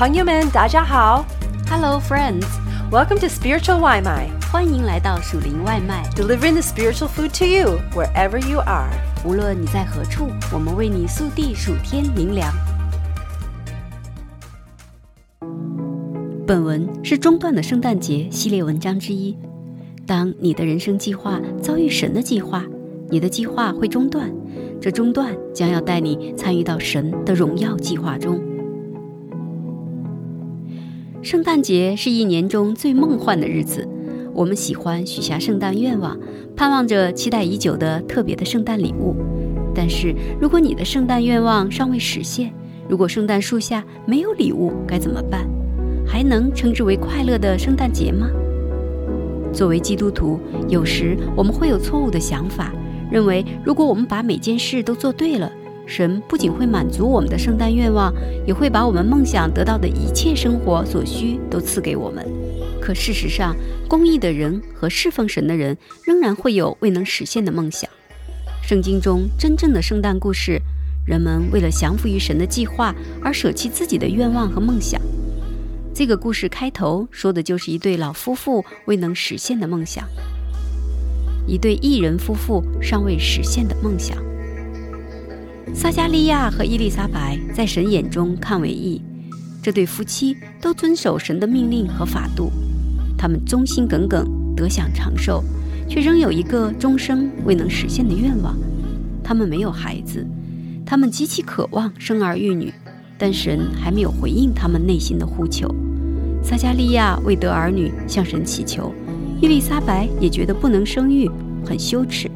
朋友们，大家好。Hello, friends！Welcome to Spiritual 外卖欢迎来到属灵外卖。delivering the spiritual food to you wherever you are. 无论你在何处，我们为你速递数天灵粮。本文是中断的圣诞节系列文章之一。当你的人生计划遭遇神的计划，你的计划会中断，这中断将要带你参与到神的荣耀计划中。圣诞节是一年中最梦幻的日子，我们喜欢许下圣诞愿望，盼望着期待已久的特别的圣诞礼物。但是，如果你的圣诞愿望尚未实现，如果圣诞树下没有礼物，该怎么办？还能称之为快乐的圣诞节吗？作为基督徒，有时我们会有错误的想法，认为如果我们把每件事都做对了，神不仅会满足我们的圣诞愿望，也会把我们梦想得到的一切生活所需都赐给我们。可事实上，公义的人和侍奉神的人仍然会有未能实现的梦想。圣经中真正的圣诞故事，人们为了降服于神的计划而舍弃自己的愿望和梦想。这个故事开头说的就是一对老夫妇未能实现的梦想，一对艺人夫妇尚未实现的梦想。撒加利亚和伊丽莎白在神眼中看为义，这对夫妻都遵守神的命令和法度，他们忠心耿耿，得享长寿，却仍有一个终生未能实现的愿望。他们没有孩子，他们极其渴望生儿育女，但神还没有回应他们内心的呼求。撒加利亚为得儿女向神祈求，伊丽莎白也觉得不能生育，很羞耻。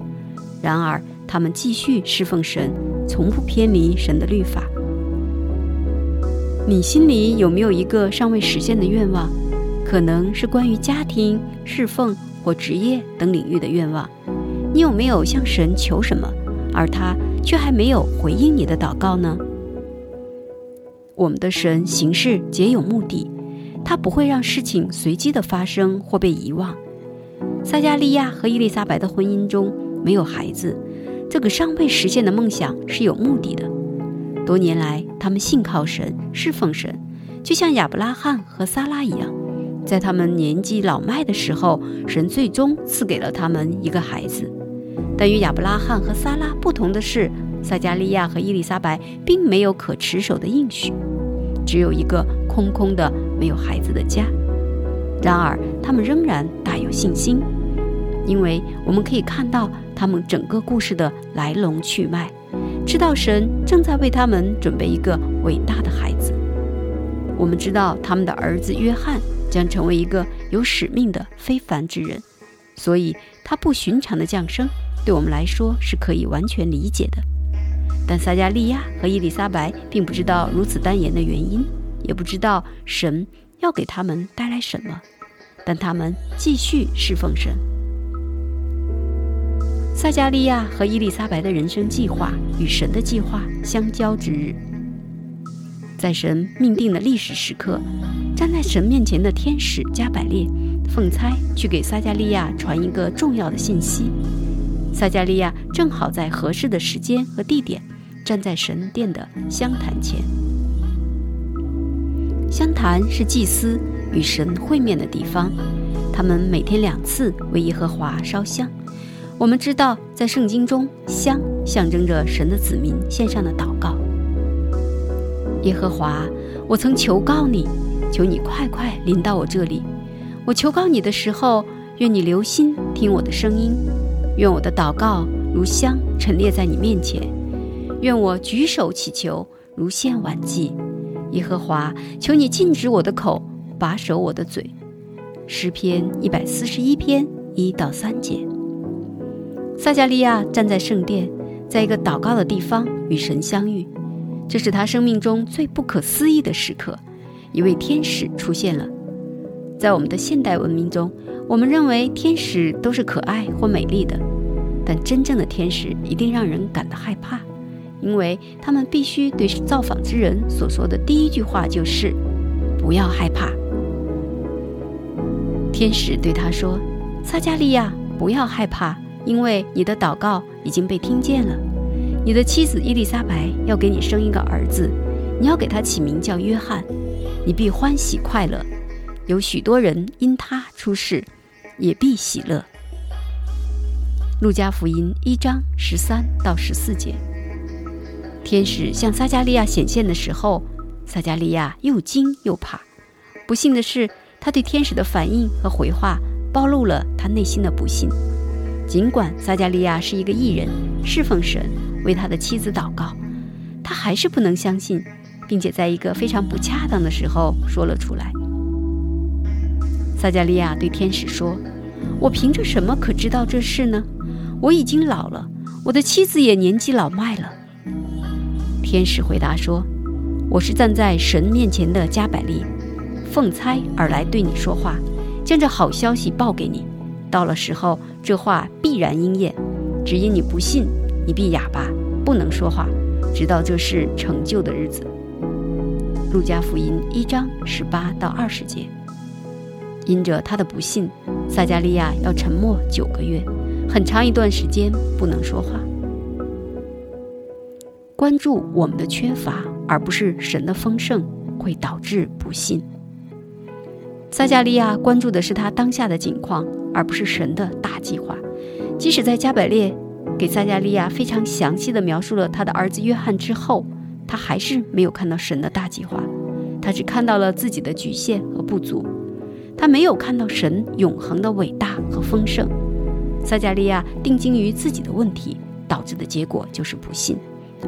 然而，他们继续侍奉神，从不偏离神的律法。你心里有没有一个尚未实现的愿望？可能是关于家庭、侍奉或职业等领域的愿望。你有没有向神求什么，而他却还没有回应你的祷告呢？我们的神行事皆有目的，他不会让事情随机的发生或被遗忘。撒加利亚和伊丽莎白的婚姻中没有孩子，这个尚未实现的梦想是有目的的。多年来，他们信靠神，侍奉神，就像亚伯拉罕和撒拉一样。在他们年纪老迈的时候，神最终赐给了他们一个孩子。但与亚伯拉罕和撒拉不同的是，撒加利亚和伊丽莎白并没有可持守的应许，只有一个空空的、没有孩子的家。然而，他们仍然大有信心，因为我们可以看到他们整个故事的来龙去脉，知道神正在为他们准备一个伟大的孩子。我们知道他们的儿子约翰将成为一个有使命的非凡之人，所以他不寻常的降生对我们来说是可以完全理解的。但撒加利亚和伊丽莎白并不知道如此单言的原因，也不知道神要给他们带来什么，但他们继续侍奉神。撒加利亚和伊丽莎白的人生计划与神的计划相交之日，在神命定的历史时刻，站在神面前的天使加百列奉差去给撒加利亚传一个重要的信息。撒加利亚正好在合适的时间和地点，站在神殿的香坛前。香坛是祭司与神会面的地方，他们每天两次为耶和华烧香。我们知道，在圣经中，香象征着神的子民献上的祷告。耶和华，我曾求告你，求你快快临到我这里。我求告你的时候，愿你留心听我的声音，愿我的祷告如香陈列在你面前，愿我举手祈求如献晚祭。耶和华，求你禁止我的口，把守我的嘴。诗篇一百四十一篇一到三节。撒加利亚站在圣殿，在一个祷告的地方与神相遇，这是他生命中最不可思议的时刻。一位天使出现了。在我们的现代文明中，我们认为天使都是可爱或美丽的，但真正的天使一定让人感到害怕，因为他们必须对造访之人所说的第一句话就是“不要害怕”。天使对他说：“撒加利亚，不要害怕。”因为你的祷告已经被听见了，你的妻子伊丽莎白要给你生一个儿子，你要给他起名叫约翰，你必欢喜快乐。有许多人因他出世，也必喜乐。路加福音一章十三到十四节，天使向撒加利亚显现的时候，撒加利亚又惊又怕。不幸的是，他对天使的反应和回话暴露了他内心的不幸。尽管撒加利亚是一个艺人，侍奉神，为他的妻子祷告，他还是不能相信，并且在一个非常不恰当的时候说了出来。撒加利亚对天使说：“我凭着什么可知道这事呢？我已经老了，我的妻子也年纪老迈了。”天使回答说：“我是站在神面前的加百利，奉差而来对你说话，将这好消息报给你。到了时候，这话必然应验。只因你不信，你必哑巴，不能说话，直到这事成就的日子。”路加福音一章十八到二十节。因着他的不信，撒加利亚要沉默九个月，很长一段时间不能说话。关注我们的缺乏，而不是神的丰盛，会导致不幸。撒加利亚关注的是他当下的境况，而不是神的大计划。即使在加百列给撒加利亚非常详细的描述了他的儿子约翰之后，他还是没有看到神的大计划，他只看到了自己的局限和不足。他没有看到神永恒的伟大和丰盛，撒加利亚定睛于自己的问题，导致的结果就是不信，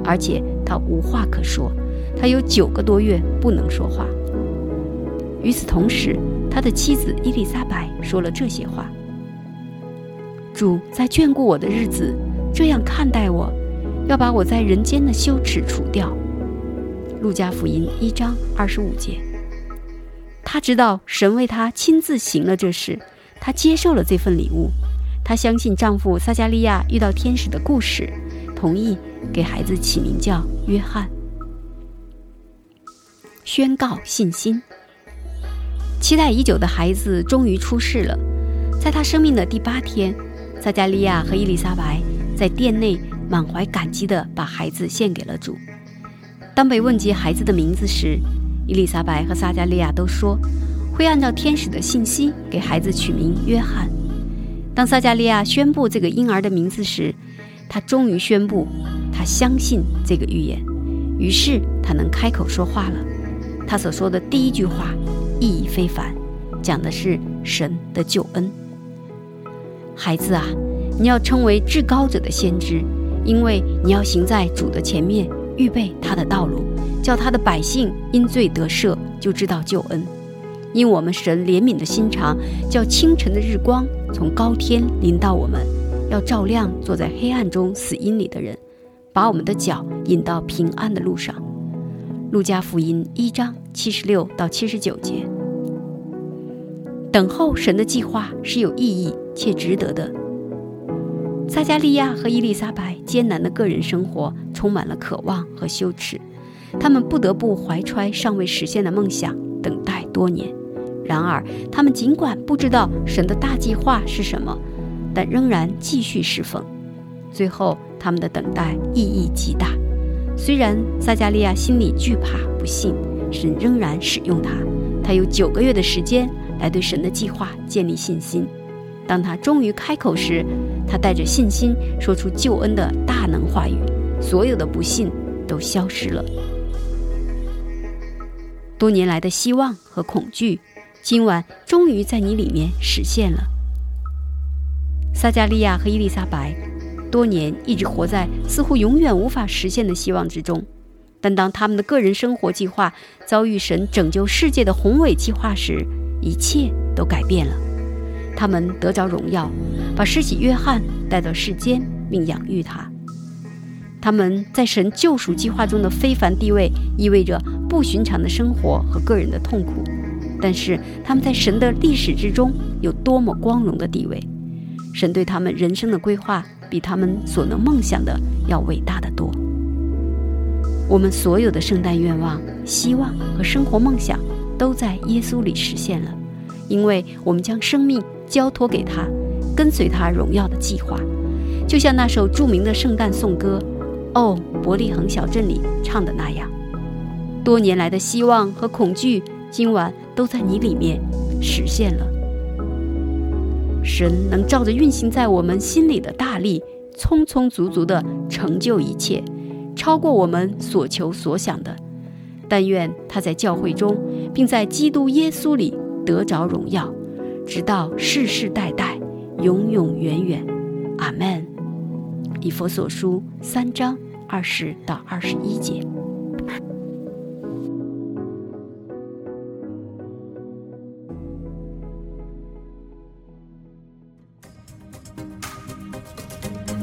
而且他无话可说，他有九个多月不能说话。与此同时，他的妻子伊丽莎白说了这些话：“主在眷顾我的日子，这样看待我，要把我在人间的羞耻除掉。”路加福音一章二十五节。她知道神为她亲自行了这事，她接受了这份礼物。她相信丈夫撒加利亚遇到天使的故事，同意给孩子起名叫约翰。宣告信心。期待已久的孩子终于出世了。在他生命的第八天，撒加利亚和伊丽莎白在殿内满怀感激地把孩子献给了主。当被问及孩子的名字时，伊丽莎白和撒加利亚都说，会按照天使的信息给孩子取名约翰。当撒加利亚宣布这个婴儿的名字时，他终于宣布，他相信这个预言，于是他能开口说话了。他所说的第一句话意义非凡，讲的是神的救恩。孩子啊，你要称为至高者的先知，因为你要行在主的前面，预备他的道路。叫他的百姓因罪得赦，就知道救恩。因我们神怜悯的心肠，叫清晨的日光从高天临到我们，要照亮坐在黑暗中死荫里的人，把我们的脚引到平安的路上。路加福音一章七十六到七十九节。等候神的计划是有意义且值得的。撒加利亚和伊丽莎白艰难的个人生活充满了渴望和羞耻。他们不得不怀揣尚未实现的梦想，等待多年。然而，他们尽管不知道神的大计划是什么，但仍然继续侍奉。最后，他们的等待意义极大。虽然撒加利亚心里惧怕不信，神仍然使用他。他有九个月的时间来对神的计划建立信心。当他终于开口时，他带着信心说出救恩的大能话语，所有的不信都消失了。多年来的希望和恐惧，今晚终于在你里面实现了。撒加利亚和伊丽莎白多年一直活在似乎永远无法实现的希望之中，但当他们的个人生活计划遭遇神拯救世界的宏伟计划时，一切都改变了。他们得着荣耀，把施洗约翰带到世间，并养育他。他们在神救赎计划中的非凡地位，意味着不寻常的生活和个人的痛苦。但是他们在神的历史之中有多么光荣的地位！神对他们人生的规划，比他们所能梦想的要伟大的多。我们所有的圣诞愿望、希望和生活梦想，都在耶稣里实现了，因为我们将生命交托给他，跟随他荣耀的计划。就像那首著名的圣诞颂歌。哦，伯利恒小镇里唱的那样。多年来的希望和恐惧，今晚都在你里面实现了。神能照着运行在我们心里的大力，充充足足地成就一切，超过我们所求所想的。但愿他在教会中，并在基督耶稣里得着荣耀，直到世世代代，永永远远。阿门。以佛所书三章二十到二十一节。